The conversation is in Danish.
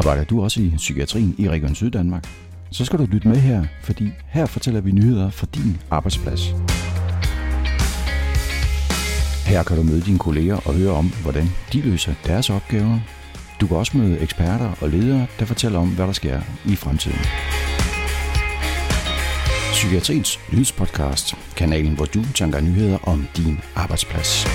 Arbejder du også i psykiatrien i Region Syddanmark? Så skal du lytte med her, fordi her fortæller vi nyheder fra din arbejdsplads. Her kan du møde dine kolleger og høre om, hvordan de løser deres opgaver. Du kan også møde eksperter og ledere, der fortæller om, hvad der sker i fremtiden. Psykiatriens Lydspodcast, kanalen hvor du tænker nyheder om din arbejdsplads.